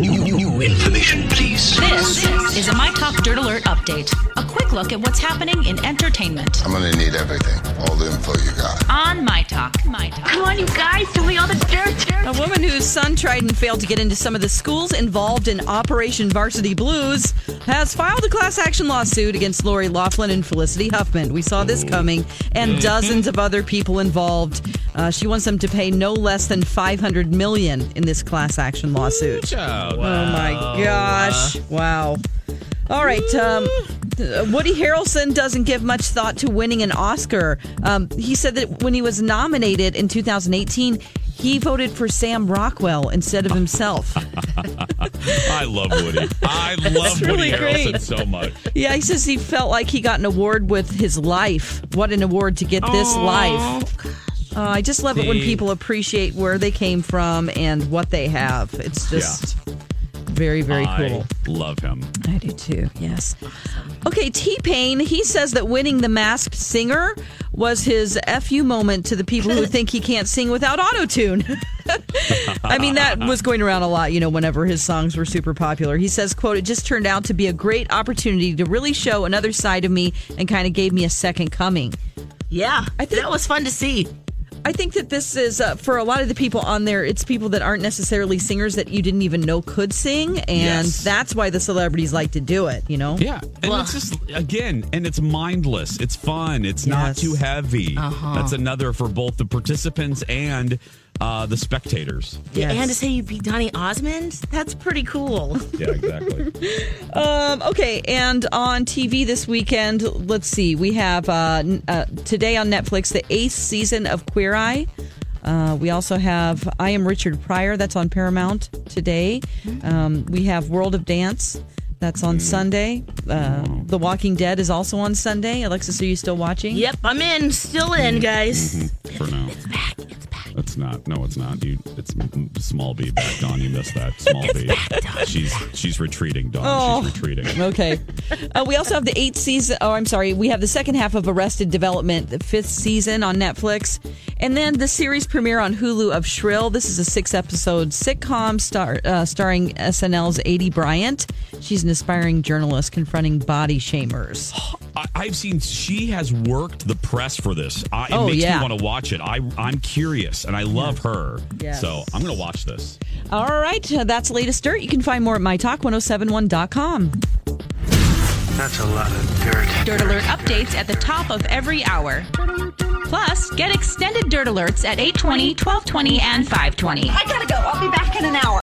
New, new, new information, please. This is a My Talk Dirt Alert update. A quick look at what's happening in entertainment I'm gonna need everything, all the info you got. on My Talk. My Talk. Come on, you guys, tell me all the dirt, dirt. A woman whose son tried and failed to get into some of the schools involved in Operation Varsity Blues has filed a class action lawsuit against Lori Loughlin and Felicity Huffman. We saw this coming, and dozens of other people involved. Uh, she wants them to pay no less than 500 million in this class action lawsuit. Oh my gosh! Wow. All right. Um, uh, Woody Harrelson doesn't give much thought to winning an Oscar. Um, he said that when he was nominated in 2018, he voted for Sam Rockwell instead of himself. I love Woody. I love really Woody Harrelson great. so much. yeah, he says he felt like he got an award with his life. What an award to get this life. Uh, I just love it when people appreciate where they came from and what they have. It's just very, very cool. Love him. I do too, yes. Okay, T-Pain, he says that winning The Masked Singer was his FU moment to the people who think he can't sing without autotune. I mean, that was going around a lot, you know, whenever his songs were super popular. He says, quote, it just turned out to be a great opportunity to really show another side of me and kind of gave me a second coming. Yeah, I think- that was fun to see. I think that this is uh, for a lot of the people on there. It's people that aren't necessarily singers that you didn't even know could sing, and Yes. that's why the celebrities like to do it. You know? Yeah, and it's just again, and it's mindless. It's fun. It's not too heavy. Uh-huh. That's another for both the participants and uh, the spectators. Yes. And to say you beat Donny Osmond, that's pretty cool. Yeah, exactly. Um, okay, and on TV this weekend, let's see, we have uh, uh, today on Netflix the eighth season of Queer Eye. Uh, we also have I Am Richard Pryor, that's on Paramount today. Um, we have World of Dance, that's on Sunday. Uh, the Walking Dead is also on Sunday. Alexis, are you still watching? yep, I'm in, still in, guys. for now. Not. No, it's not. You. It's small B back. Don, you missed that. Small B. She's she's retreating. Don. Oh. She's retreating. Okay. Uh, we also have the eighth season. Oh, I'm sorry. We have the second half of Arrested Development, the fifth season on Netflix. And then the series premiere on Hulu of Shrill. This is a six episode sitcom star, uh, starring SNL's Aidy Bryant. She's an aspiring journalist confronting body shamers. I, I've seen she has worked the press for this. I, it Oh, makes yeah. me want to watch it. I I'm curious and I love her. Yes. So I'm gonna watch this. All right. Uh, that's latest dirt. You can find more at mytalk1071.com. That's a lot of dirt. Dirt Alert updates at the top of every hour. Plus, get extended Dirt Alerts at 820, 1220, and 520. I gotta go. I'll be back in an hour.